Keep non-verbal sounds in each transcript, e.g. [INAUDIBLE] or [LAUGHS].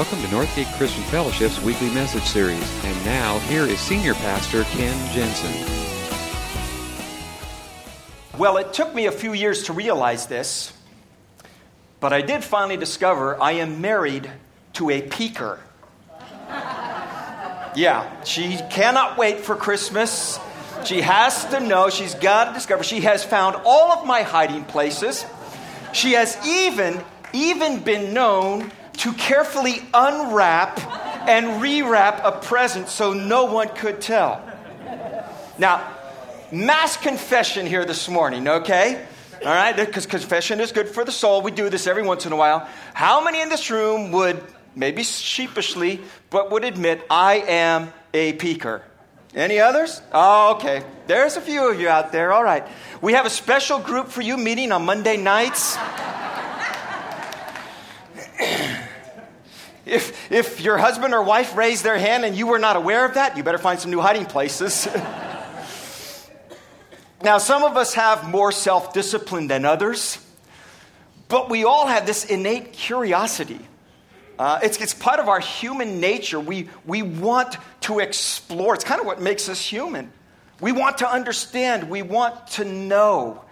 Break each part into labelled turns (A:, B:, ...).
A: Welcome to Northgate Christian Fellowship's weekly message series. And now, here is Senior Pastor Ken Jensen.
B: Well, it took me a few years to realize this, but I did finally discover I am married to a peeker. Yeah, she cannot wait for Christmas. She has to know, she's got to discover. She has found all of my hiding places. She has even, even been known to carefully unwrap and rewrap a present so no one could tell. Now, mass confession here this morning, okay? All right, because confession is good for the soul. We do this every once in a while. How many in this room would, maybe sheepishly, but would admit, I am a peeker? Any others? Oh, okay. There's a few of you out there. All right. We have a special group for you meeting on Monday nights. If, if your husband or wife raised their hand and you were not aware of that, you better find some new hiding places. [LAUGHS] now, some of us have more self discipline than others, but we all have this innate curiosity. Uh, it's, it's part of our human nature. We, we want to explore. It's kind of what makes us human. We want to understand, we want to know.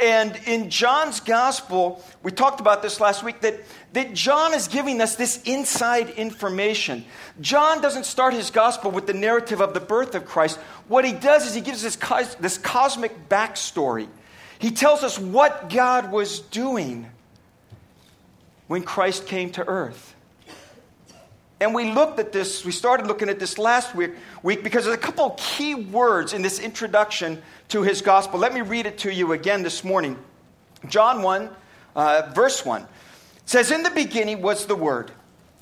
B: And in John's gospel, we talked about this last week, that, that John is giving us this inside information. John doesn't start his gospel with the narrative of the birth of Christ. What he does is he gives this, cos- this cosmic backstory. He tells us what God was doing when Christ came to earth. And we looked at this, we started looking at this last week, week because there's a couple key words in this introduction to his gospel. Let me read it to you again this morning. John 1, uh, verse 1 says, In the beginning was the Word,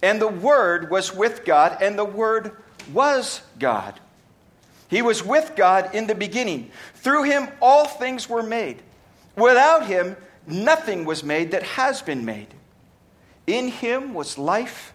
B: and the Word was with God, and the Word was God. He was with God in the beginning. Through him, all things were made. Without him, nothing was made that has been made. In him was life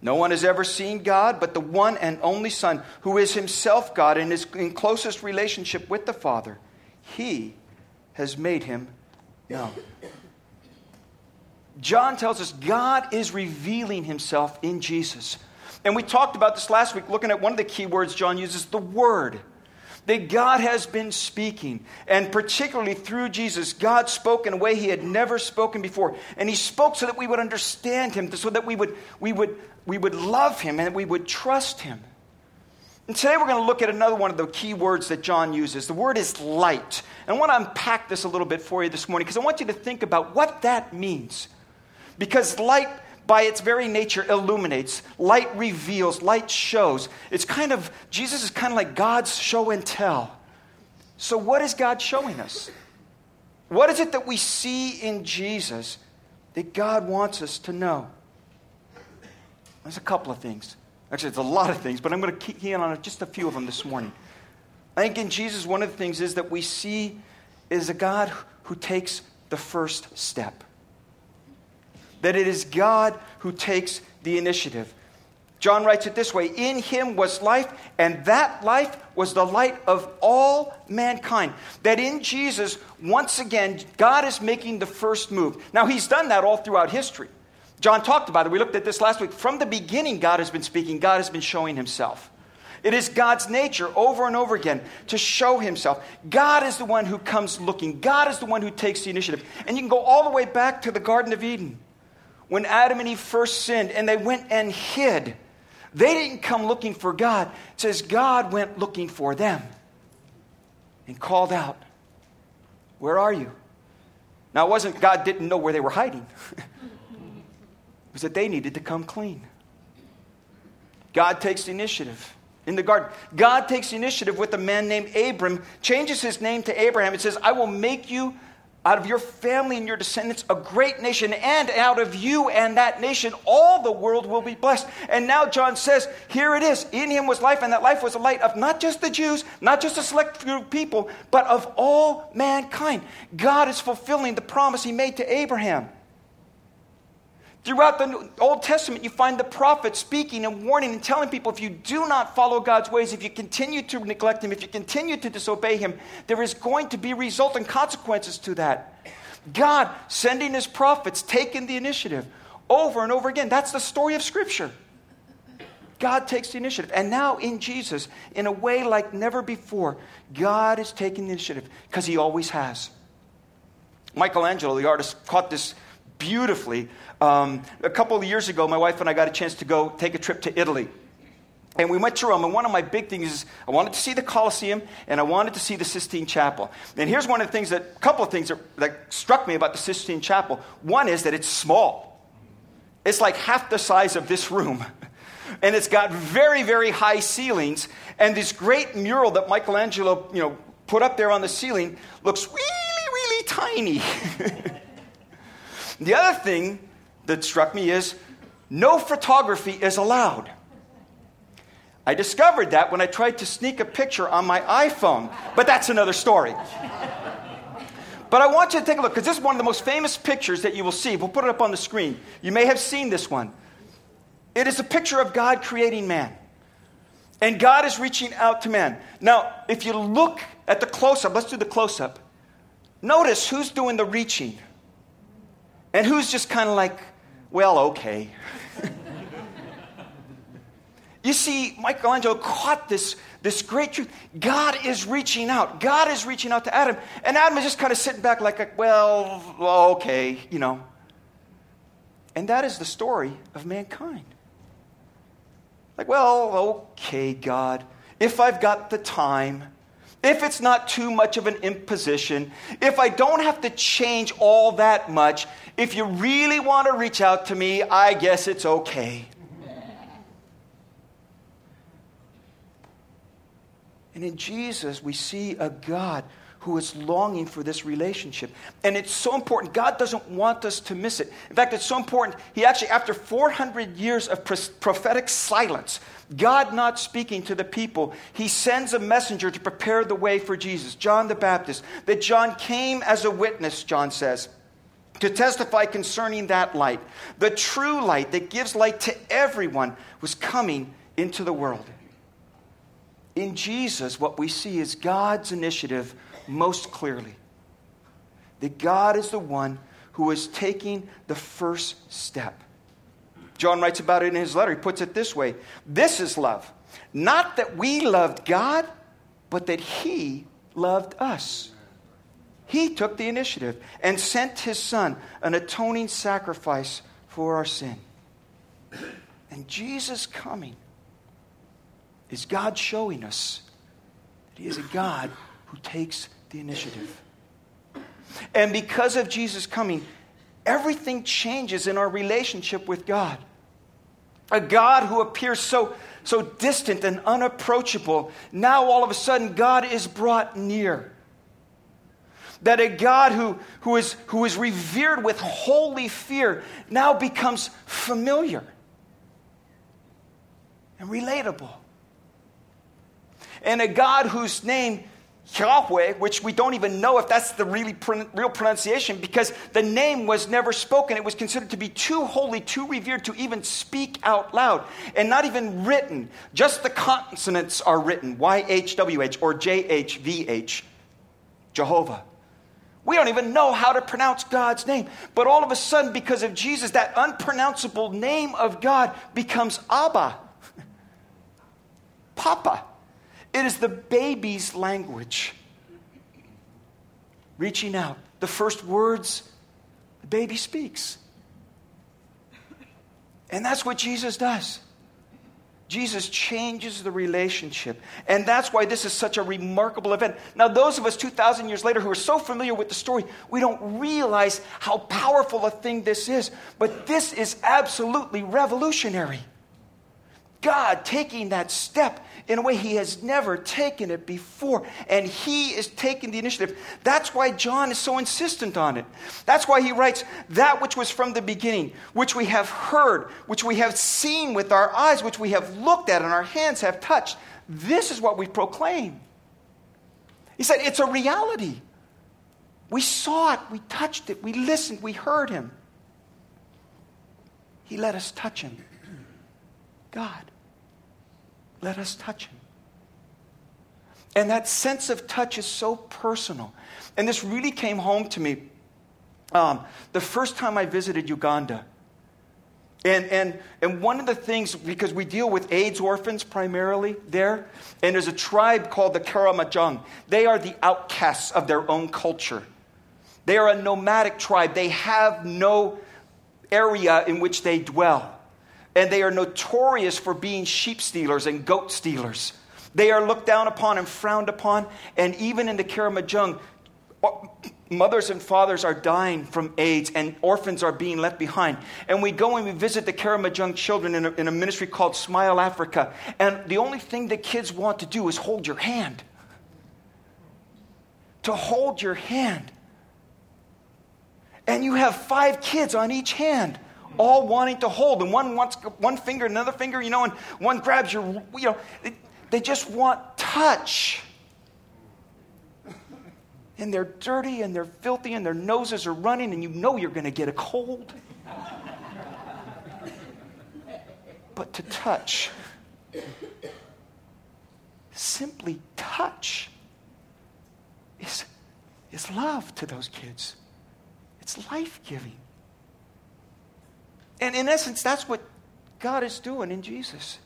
B: No one has ever seen God but the one and only Son, who is himself God and is in closest relationship with the Father. He has made him known. John tells us God is revealing himself in Jesus. And we talked about this last week, looking at one of the key words John uses the Word. That God has been speaking, and particularly through Jesus, God spoke in a way He had never spoken before. And He spoke so that we would understand Him, so that we would, we would we would love him and we would trust him. And today we're going to look at another one of the key words that John uses. The word is light. And I want to unpack this a little bit for you this morning because I want you to think about what that means. Because light, by its very nature, illuminates, light reveals, light shows. It's kind of, Jesus is kind of like God's show and tell. So, what is God showing us? What is it that we see in Jesus that God wants us to know? There's a couple of things. Actually, it's a lot of things, but I'm going to key in on just a few of them this morning. I think in Jesus, one of the things is that we see is a God who takes the first step. That it is God who takes the initiative. John writes it this way In him was life, and that life was the light of all mankind. That in Jesus, once again, God is making the first move. Now, he's done that all throughout history. John talked about it. We looked at this last week. From the beginning, God has been speaking, God has been showing himself. It is God's nature over and over again to show himself. God is the one who comes looking, God is the one who takes the initiative. And you can go all the way back to the Garden of Eden when Adam and Eve first sinned and they went and hid. They didn't come looking for God. It says God went looking for them and called out, Where are you? Now, it wasn't God didn't know where they were hiding, [LAUGHS] it was that they needed to come clean. God takes the initiative in the garden. God takes the initiative with a man named Abram, changes his name to Abraham. and says, I will make you out of your family and your descendants a great nation, and out of you and that nation all the world will be blessed. And now John says, Here it is. In him was life, and that life was the light of not just the Jews, not just a select few people, but of all mankind. God is fulfilling the promise he made to Abraham. Throughout the Old Testament, you find the prophets speaking and warning and telling people if you do not follow God's ways, if you continue to neglect Him, if you continue to disobey Him, there is going to be resultant consequences to that. God sending His prophets, taking the initiative over and over again. That's the story of Scripture. God takes the initiative. And now in Jesus, in a way like never before, God is taking the initiative because He always has. Michelangelo, the artist, caught this beautifully. Um, a couple of years ago, my wife and I got a chance to go take a trip to Italy. And we went to Rome, and one of my big things is I wanted to see the Colosseum and I wanted to see the Sistine Chapel. And here's one of the things that, a couple of things that, that struck me about the Sistine Chapel. One is that it's small, it's like half the size of this room. [LAUGHS] And it's got very, very high ceilings. And this great mural that Michelangelo, you know, put up there on the ceiling looks really, really tiny. [LAUGHS] The other thing that struck me is no photography is allowed. I discovered that when I tried to sneak a picture on my iPhone, but that's another story. But I want you to take a look because this is one of the most famous pictures that you will see. We'll put it up on the screen. You may have seen this one. It is a picture of God creating man. And God is reaching out to man. Now, if you look at the close up, let's do the close up. Notice who's doing the reaching. And who's just kind of like, well, okay. [LAUGHS] you see, Michelangelo caught this, this great truth. God is reaching out. God is reaching out to Adam. And Adam is just kind of sitting back like, well, okay, you know. And that is the story of mankind. Like, well, okay, God, if I've got the time, if it's not too much of an imposition, if I don't have to change all that much, if you really want to reach out to me, I guess it's okay. And in Jesus, we see a God who is longing for this relationship. And it's so important. God doesn't want us to miss it. In fact, it's so important. He actually, after 400 years of prophetic silence, God not speaking to the people, he sends a messenger to prepare the way for Jesus, John the Baptist. That John came as a witness, John says, to testify concerning that light. The true light that gives light to everyone was coming into the world. In Jesus, what we see is God's initiative most clearly. That God is the one who is taking the first step. John writes about it in his letter. He puts it this way This is love. Not that we loved God, but that He loved us. He took the initiative and sent His Son, an atoning sacrifice for our sin. And Jesus coming is God showing us that He is a God who takes the initiative. And because of Jesus coming, everything changes in our relationship with God. A God who appears so, so distant and unapproachable, now all of a sudden God is brought near. That a God who, who, is, who is revered with holy fear now becomes familiar and relatable. And a God whose name Yahweh, which we don't even know if that's the really real pronunciation because the name was never spoken. It was considered to be too holy, too revered to even speak out loud and not even written. Just the consonants are written YHWH or JHVH, Jehovah. We don't even know how to pronounce God's name. But all of a sudden, because of Jesus, that unpronounceable name of God becomes Abba, [LAUGHS] Papa. It is the baby's language. Reaching out. The first words the baby speaks. And that's what Jesus does. Jesus changes the relationship. And that's why this is such a remarkable event. Now, those of us 2,000 years later who are so familiar with the story, we don't realize how powerful a thing this is. But this is absolutely revolutionary. God taking that step in a way he has never taken it before. And he is taking the initiative. That's why John is so insistent on it. That's why he writes, That which was from the beginning, which we have heard, which we have seen with our eyes, which we have looked at and our hands have touched. This is what we proclaim. He said, It's a reality. We saw it, we touched it, we listened, we heard him. He let us touch him. God. Let us touch him. And that sense of touch is so personal. And this really came home to me um, the first time I visited Uganda. And, and, and one of the things, because we deal with AIDS orphans primarily there, and there's a tribe called the Karamojong. They are the outcasts of their own culture. They are a nomadic tribe. They have no area in which they dwell and they are notorious for being sheep stealers and goat stealers. They are looked down upon and frowned upon, and even in the Karamojong, mothers and fathers are dying from AIDS, and orphans are being left behind. And we go and we visit the Karamojong children in a, in a ministry called Smile Africa, and the only thing the kids want to do is hold your hand. To hold your hand. And you have five kids on each hand all wanting to hold. And one wants one finger, another finger, you know, and one grabs your, you know, they just want touch. And they're dirty and they're filthy and their noses are running, and you know you're going to get a cold. but to touch, simply touch, is, is love to those kids. It's life giving. And in essence, that's what God is doing in Jesus.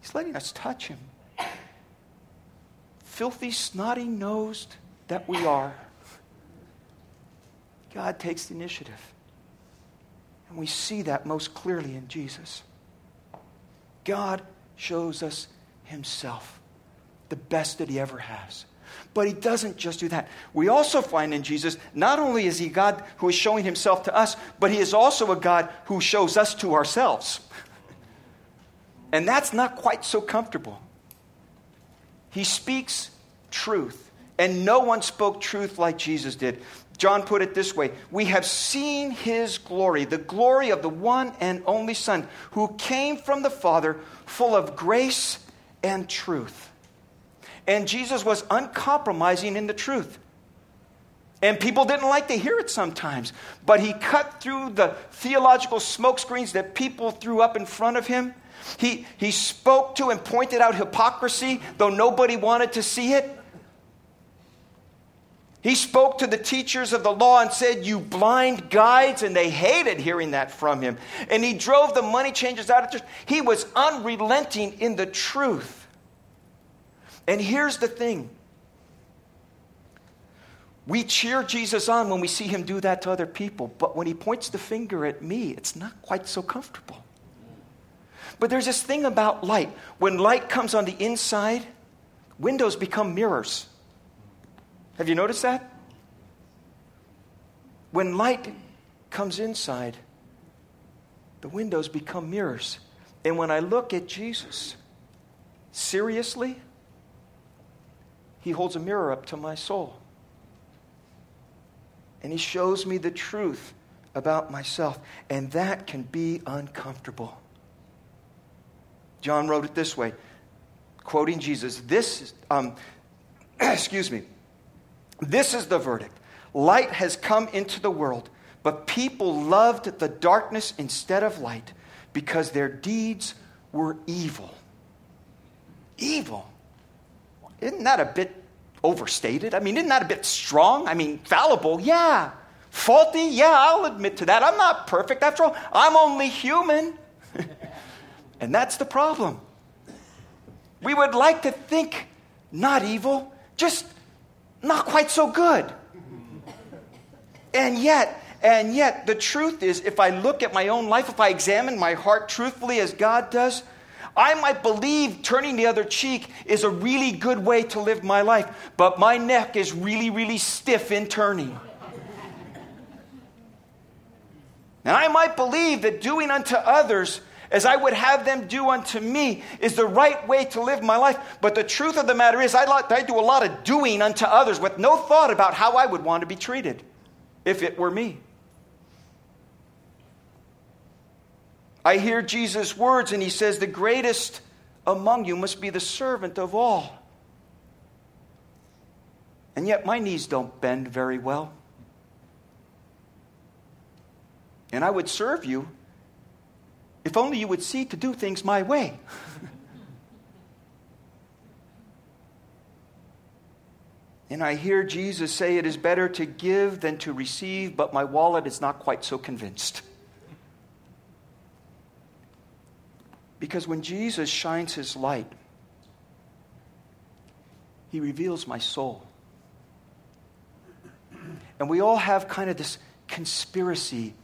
B: He's letting us touch him. Filthy, snotty nosed that we are. God takes the initiative. And we see that most clearly in Jesus. God shows us himself, the best that he ever has. But he doesn't just do that. We also find in Jesus, not only is he God who is showing himself to us, but he is also a God who shows us to ourselves. And that's not quite so comfortable. He speaks truth, and no one spoke truth like Jesus did. John put it this way We have seen his glory, the glory of the one and only Son, who came from the Father, full of grace and truth. And Jesus was uncompromising in the truth. And people didn't like to hear it sometimes. But he cut through the theological smokescreens that people threw up in front of him. He, he spoke to and pointed out hypocrisy, though nobody wanted to see it. He spoke to the teachers of the law and said, You blind guides, and they hated hearing that from him. And he drove the money changers out of church. He was unrelenting in the truth. And here's the thing we cheer Jesus on when we see him do that to other people, but when he points the finger at me, it's not quite so comfortable. But there's this thing about light. When light comes on the inside, windows become mirrors. Have you noticed that? When light comes inside, the windows become mirrors. And when I look at Jesus seriously, he holds a mirror up to my soul. And he shows me the truth about myself. And that can be uncomfortable. John wrote it this way, quoting Jesus This, um, [CLEARS THROAT] excuse me, this is the verdict light has come into the world, but people loved the darkness instead of light because their deeds were evil. Evil. Isn't that a bit overstated? I mean, isn't that a bit strong? I mean, fallible, yeah. Faulty, yeah, I'll admit to that. I'm not perfect. After all, I'm only human. [LAUGHS] and that's the problem. We would like to think not evil, just not quite so good. And yet, and yet, the truth is, if I look at my own life, if I examine my heart truthfully as God does, I might believe turning the other cheek is a really good way to live my life, but my neck is really, really stiff in turning. And I might believe that doing unto others as I would have them do unto me is the right way to live my life. But the truth of the matter is, I, I do a lot of doing unto others with no thought about how I would want to be treated if it were me. I hear Jesus' words, and he says, The greatest among you must be the servant of all. And yet, my knees don't bend very well. And I would serve you if only you would see to do things my way. [LAUGHS] and I hear Jesus say, It is better to give than to receive, but my wallet is not quite so convinced. Because when Jesus shines his light, he reveals my soul. And we all have kind of this conspiracy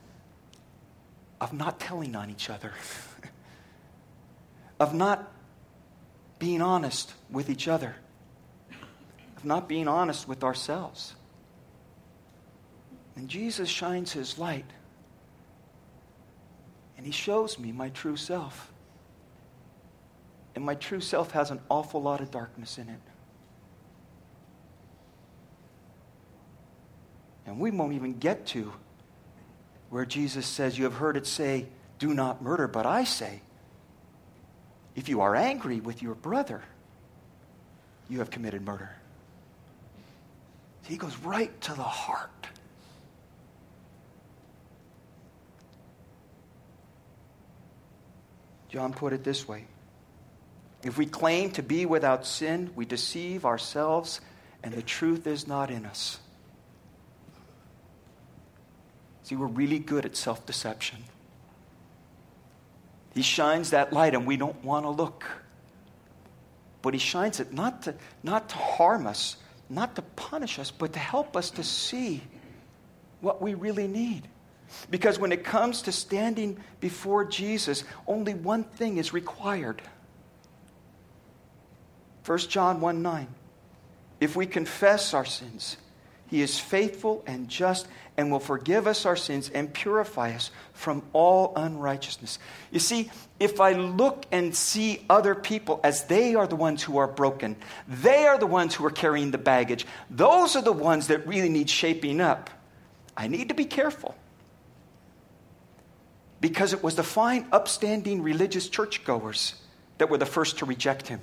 B: of not telling on each other, [LAUGHS] of not being honest with each other, of not being honest with ourselves. And Jesus shines his light, and he shows me my true self. And my true self has an awful lot of darkness in it. And we won't even get to where Jesus says, You have heard it say, Do not murder, but I say, if you are angry with your brother, you have committed murder. He goes right to the heart. John put it this way If we claim to be without sin, we deceive ourselves, and the truth is not in us. See, we're really good at self deception. He shines that light, and we don't want to look. But He shines it not to, not to harm us, not to punish us, but to help us to see what we really need. Because when it comes to standing before Jesus, only one thing is required. 1 John 1 9. If we confess our sins, he is faithful and just and will forgive us our sins and purify us from all unrighteousness. You see, if I look and see other people as they are the ones who are broken, they are the ones who are carrying the baggage, those are the ones that really need shaping up, I need to be careful. Because it was the fine, upstanding religious churchgoers that were the first to reject him.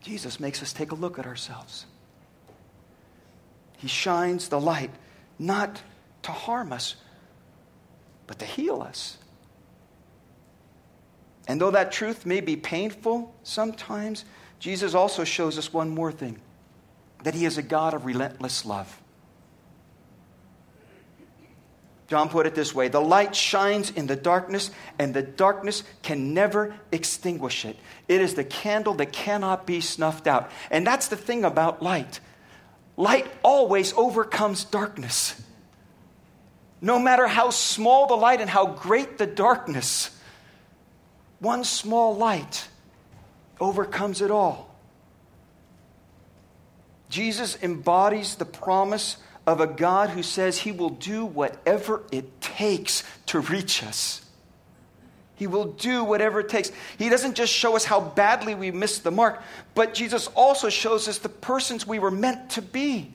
B: Jesus makes us take a look at ourselves. He shines the light not to harm us, but to heal us. And though that truth may be painful sometimes, Jesus also shows us one more thing that He is a God of relentless love. John put it this way the light shines in the darkness, and the darkness can never extinguish it. It is the candle that cannot be snuffed out. And that's the thing about light Light always overcomes darkness. No matter how small the light and how great the darkness, one small light overcomes it all. Jesus embodies the promise of a God who says he will do whatever it takes to reach us. He will do whatever it takes. He doesn't just show us how badly we missed the mark, but Jesus also shows us the persons we were meant to be.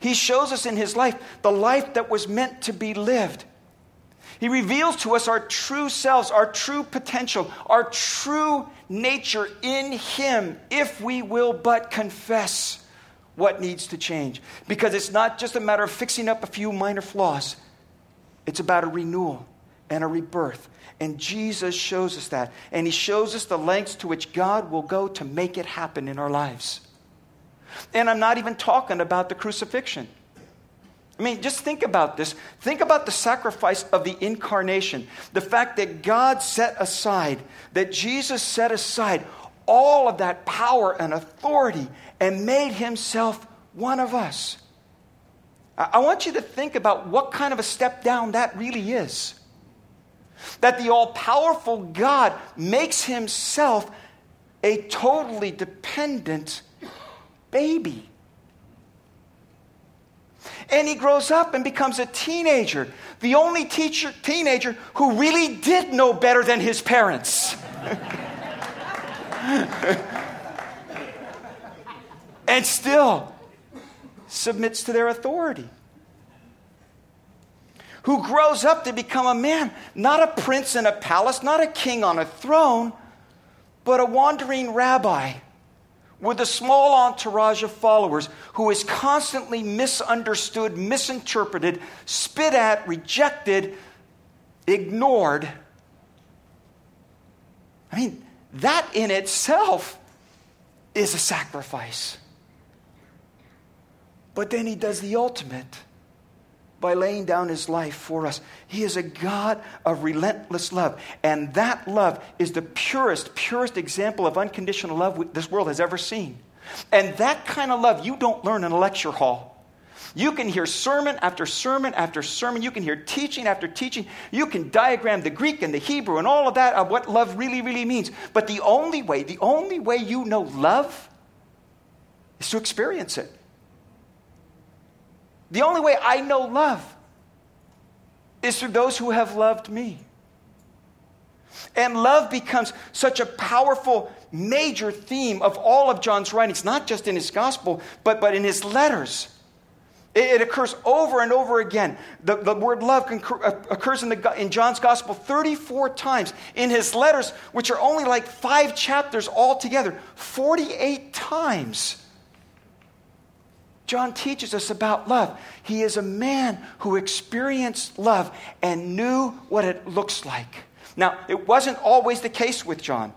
B: He shows us in his life the life that was meant to be lived. He reveals to us our true selves, our true potential, our true nature in Him if we will but confess what needs to change. Because it's not just a matter of fixing up a few minor flaws, it's about a renewal and a rebirth. And Jesus shows us that. And He shows us the lengths to which God will go to make it happen in our lives. And I'm not even talking about the crucifixion. I mean, just think about this. Think about the sacrifice of the incarnation. The fact that God set aside, that Jesus set aside all of that power and authority and made himself one of us. I want you to think about what kind of a step down that really is. That the all powerful God makes himself a totally dependent baby. And he grows up and becomes a teenager, the only teacher, teenager who really did know better than his parents. [LAUGHS] [LAUGHS] and still submits to their authority. Who grows up to become a man, not a prince in a palace, not a king on a throne, but a wandering rabbi with a small entourage of followers who is constantly misunderstood, misinterpreted, spit at, rejected, ignored. I mean, that in itself is a sacrifice. But then he does the ultimate by laying down his life for us. He is a God of relentless love. And that love is the purest, purest example of unconditional love this world has ever seen. And that kind of love you don't learn in a lecture hall. You can hear sermon after sermon after sermon. You can hear teaching after teaching. You can diagram the Greek and the Hebrew and all of that of what love really, really means. But the only way, the only way you know love is to experience it. The only way I know love is through those who have loved me. And love becomes such a powerful, major theme of all of John's writings, not just in his gospel, but, but in his letters. It, occurs over and over again. The, the word love uh, occurs in, the, in John's gospel 34 times. In his letters, which are only like five chapters altogether, 48 times. John teaches us about love. He is a man who experienced love and knew what it looks like. Now, it wasn't always the case with John.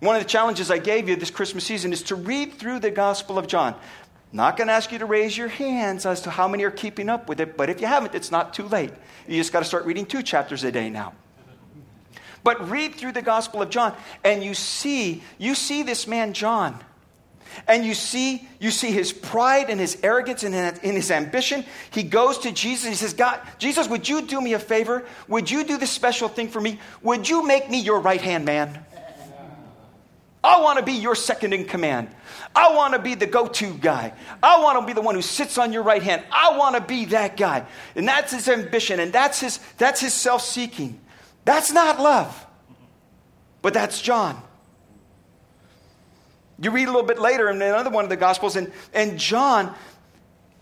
B: One of the challenges I gave you this Christmas season is to read through the Gospel of John. Not going to ask you to raise your hands as to how many are keeping up with it, but if you haven't, it's not too late. You just got to start reading two chapters a day now. But read through the Gospel of John, and you see, you see this man John and you see, you see his pride and his arrogance and in his ambition. He goes to Jesus. He says, God, Jesus, would you do me a favor? Would you do this special thing for me? Would you make me your right hand man? I want to be your second in command. I want to be the go to guy. I want to be the one who sits on your right hand. I want to be that guy. And that's his ambition and that's his, that's his self seeking. That's not love, but that's John. You read a little bit later in another one of the Gospels, and, and John,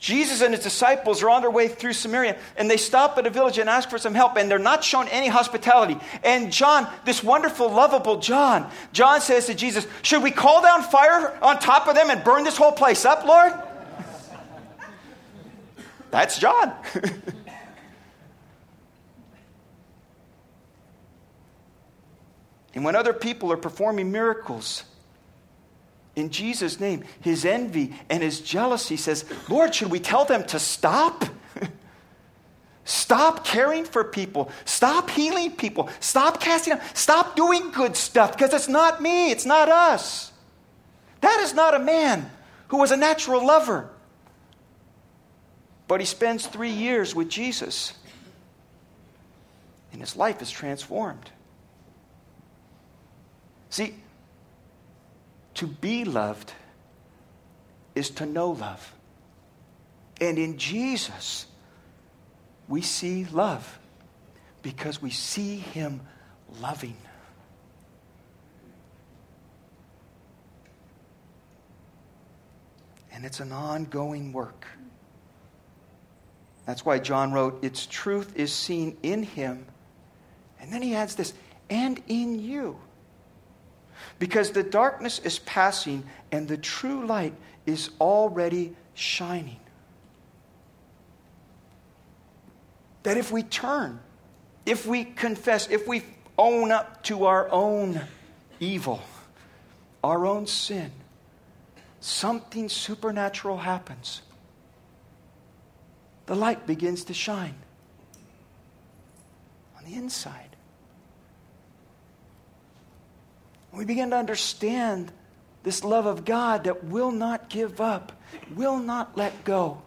B: Jesus and his disciples are on their way through Samaria, and they stop at a village and ask for some help, and they're not shown any hospitality. And John, this wonderful, lovable John, John says to Jesus, Should we call down fire on top of them and burn this whole place up, Lord? That's John. [LAUGHS] and when other people are performing miracles, in Jesus' name, his envy and his jealousy says, Lord, should we tell them to stop? [LAUGHS] Stop caring for people. Stop healing people. Stop casting out. Stop doing good stuff because it's not me. It's not us. That is not a man who was a natural lover. But he spends three years with Jesus, and his life is transformed. See, to be loved is to know love. And in Jesus, we see love because we see him loving. And it's an ongoing work. That's why John wrote, Its truth is seen in him. And then he adds this, and in you. Because the darkness is passing and the true light is already shining. That if we turn, if we confess, if we own up to our own evil, our own sin, something supernatural happens. The light begins to shine on the inside. We begin to understand this love of God that will not give up, will not let go,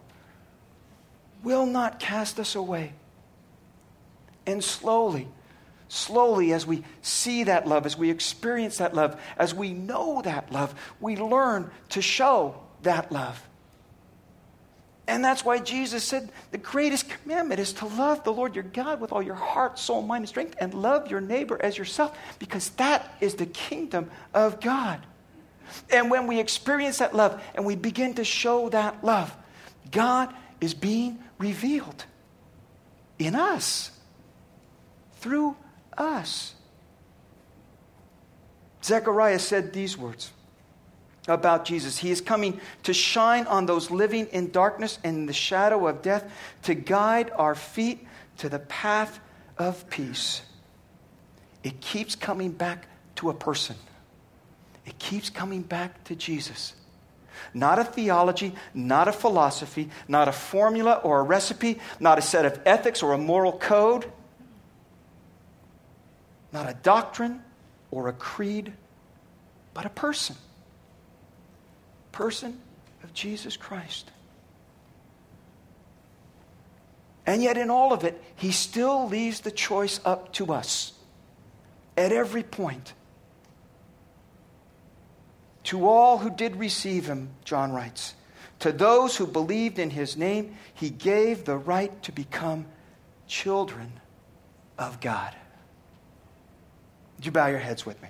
B: will not cast us away. And slowly, slowly, as we see that love, as we experience that love, as we know that love, we learn to show that love. And that's why Jesus said the greatest commandment is to love the Lord your God with all your heart, soul, mind, and strength, and love your neighbor as yourself, because that is the kingdom of God. And when we experience that love and we begin to show that love, God is being revealed in us, through us. Zechariah said these words about Jesus. He is coming to shine on those living in darkness and the shadow of death, to guide our feet to the path of peace. It keeps coming back to a person, it keeps coming back to Jesus. Not a theology, not a philosophy, not a formula or a recipe, not a set of ethics or a moral code, not a doctrine or a creed, but a person person of Jesus Christ. And yet, in all of it, he still leaves the choice up to us at every point. To all who did receive him, John writes, to those who believed in his name, he gave the right to become children of God. Would you bow your heads with me?